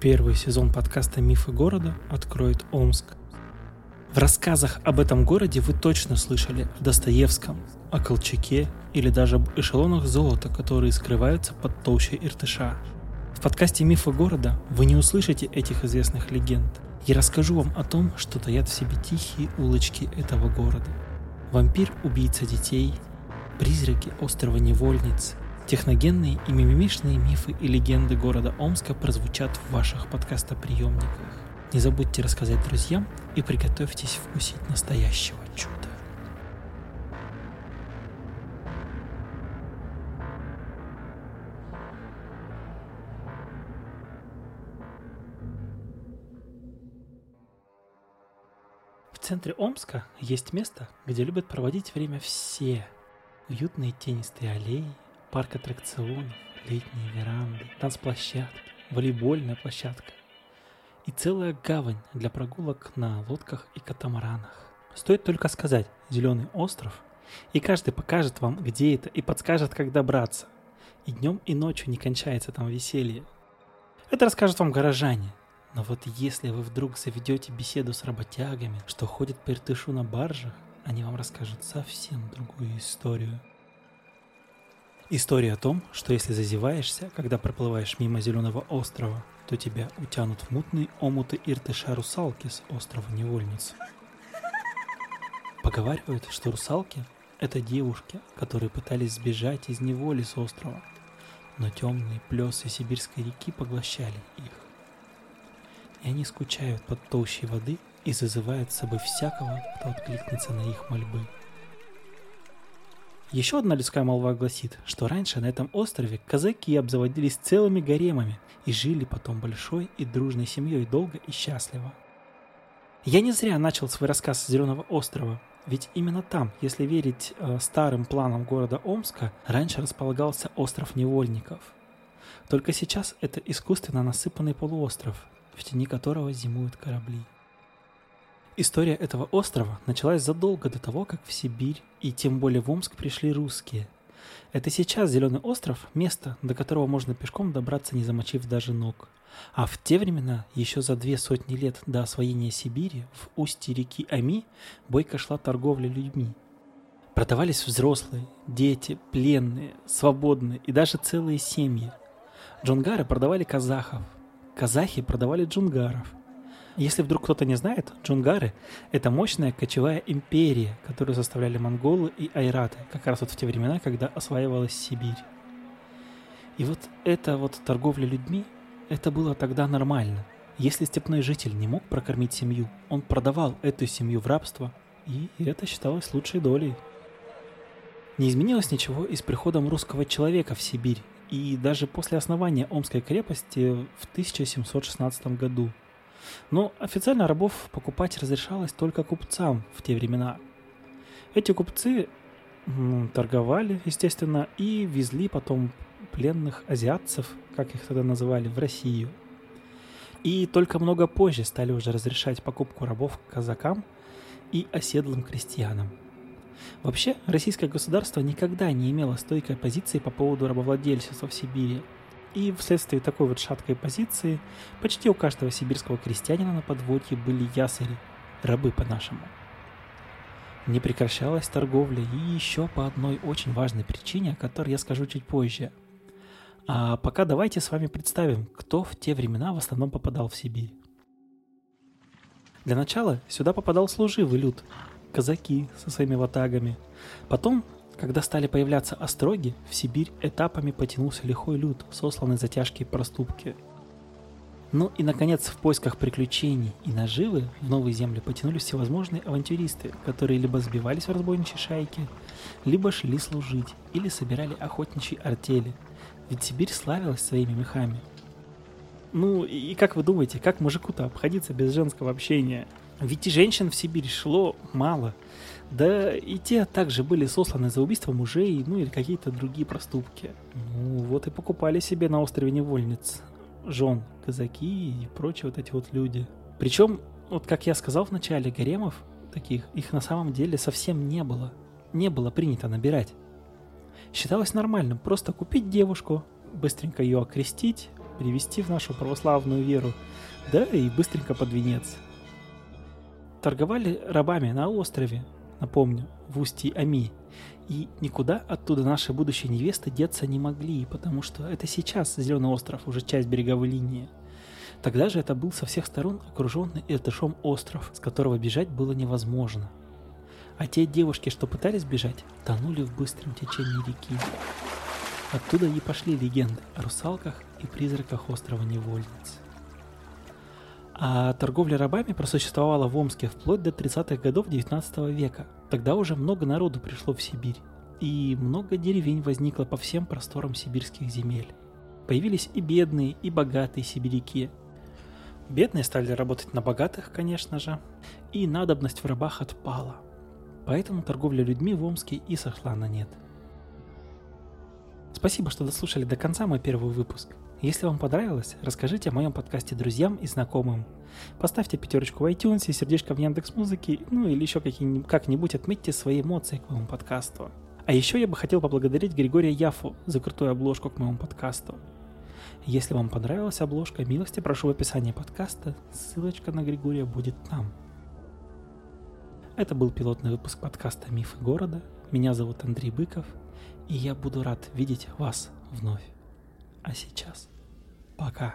Первый сезон подкаста «Мифы города» откроет Омск. В рассказах об этом городе вы точно слышали о Достоевском, о Колчаке или даже об эшелонах золота, которые скрываются под толщей Иртыша. В подкасте «Мифы города» вы не услышите этих известных легенд. Я расскажу вам о том, что таят в себе тихие улочки этого города. Вампир – убийца детей, призраки острова Невольниц – Техногенные и мимимишные мифы и легенды города Омска прозвучат в ваших подкастоприемниках. Не забудьте рассказать друзьям и приготовьтесь вкусить настоящего чуда. В центре Омска есть место, где любят проводить время все. Уютные тенистые аллеи, парк аттракционов, летние веранды, танцплощадки, волейбольная площадка и целая гавань для прогулок на лодках и катамаранах. Стоит только сказать «Зеленый остров», и каждый покажет вам, где это, и подскажет, как добраться. И днем, и ночью не кончается там веселье. Это расскажут вам горожане. Но вот если вы вдруг заведете беседу с работягами, что ходят по Иртышу на баржах, они вам расскажут совсем другую историю. История о том, что если зазеваешься, когда проплываешь мимо зеленого острова, то тебя утянут в мутные омуты Иртыша русалки с острова Невольниц. Поговаривают, что русалки – это девушки, которые пытались сбежать из неволи с острова, но темные плесы сибирской реки поглощали их. И они скучают под толщей воды и зазывают с собой всякого, кто откликнется на их мольбы – еще одна людская молва гласит, что раньше на этом острове казаки обзаводились целыми гаремами и жили потом большой и дружной семьей долго и счастливо. Я не зря начал свой рассказ с Зеленого острова, ведь именно там, если верить э, старым планам города Омска, раньше располагался остров Невольников. Только сейчас это искусственно насыпанный полуостров, в тени которого зимуют корабли. История этого острова началась задолго до того, как в Сибирь и тем более в Омск пришли русские. Это сейчас Зеленый остров – место, до которого можно пешком добраться, не замочив даже ног. А в те времена, еще за две сотни лет до освоения Сибири, в устье реки Ами бойко шла торговля людьми. Продавались взрослые, дети, пленные, свободные и даже целые семьи. Джунгары продавали казахов, казахи продавали джунгаров – если вдруг кто-то не знает, джунгары — это мощная кочевая империя, которую составляли монголы и айраты, как раз вот в те времена, когда осваивалась Сибирь. И вот эта вот торговля людьми, это было тогда нормально. Если степной житель не мог прокормить семью, он продавал эту семью в рабство, и это считалось лучшей долей. Не изменилось ничего и с приходом русского человека в Сибирь, и даже после основания Омской крепости в 1716 году – но официально рабов покупать разрешалось только купцам в те времена. Эти купцы торговали, естественно, и везли потом пленных азиатцев, как их тогда называли, в Россию. И только много позже стали уже разрешать покупку рабов казакам и оседлым крестьянам. Вообще, российское государство никогда не имело стойкой позиции по поводу рабовладельчества в Сибири – и вследствие такой вот шаткой позиции почти у каждого сибирского крестьянина на подводье были ясари, рабы по-нашему. Не прекращалась торговля и еще по одной очень важной причине, о которой я скажу чуть позже. А пока давайте с вами представим, кто в те времена в основном попадал в Сибирь. Для начала сюда попадал служивый люд, казаки со своими ватагами. Потом когда стали появляться остроги, в Сибирь этапами потянулся лихой люд, сосланный за тяжкие проступки. Ну и, наконец, в поисках приключений и наживы в новые земли потянулись всевозможные авантюристы, которые либо сбивались в разбойничьи шайки, либо шли служить, или собирали охотничьи артели, ведь Сибирь славилась своими мехами. Ну и как вы думаете, как мужику-то обходиться без женского общения? Ведь и женщин в Сибирь шло мало – да и те также были сосланы за убийство мужей, ну или какие-то другие проступки. Ну вот и покупали себе на острове невольниц жен, казаки и прочие вот эти вот люди. Причем, вот как я сказал в начале, гаремов таких, их на самом деле совсем не было. Не было принято набирать. Считалось нормальным просто купить девушку, быстренько ее окрестить, привести в нашу православную веру, да и быстренько под венец. Торговали рабами на острове, напомню, в устье Ами, и никуда оттуда наши будущие невесты деться не могли, потому что это сейчас Зеленый остров, уже часть береговой линии. Тогда же это был со всех сторон окруженный Иртышом остров, с которого бежать было невозможно. А те девушки, что пытались бежать, тонули в быстром течении реки. Оттуда и пошли легенды о русалках и призраках острова Невольниц. А торговля рабами просуществовала в Омске вплоть до 30-х годов 19 века. Тогда уже много народу пришло в Сибирь, и много деревень возникло по всем просторам сибирских земель. Появились и бедные, и богатые сибиряки. Бедные стали работать на богатых, конечно же, и надобность в рабах отпала. Поэтому торговля людьми в Омске и сошла на нет. Спасибо, что дослушали до конца мой первый выпуск. Если вам понравилось, расскажите о моем подкасте друзьям и знакомым. Поставьте пятерочку в iTunes сердечко в Яндекс Музыке, ну или еще как-нибудь отметьте свои эмоции к моему подкасту. А еще я бы хотел поблагодарить Григория Яфу за крутую обложку к моему подкасту. Если вам понравилась обложка, милости прошу в описании подкаста, ссылочка на Григория будет там. Это был пилотный выпуск подкаста «Мифы города». Меня зовут Андрей Быков, и я буду рад видеть вас вновь. А сейчас пока.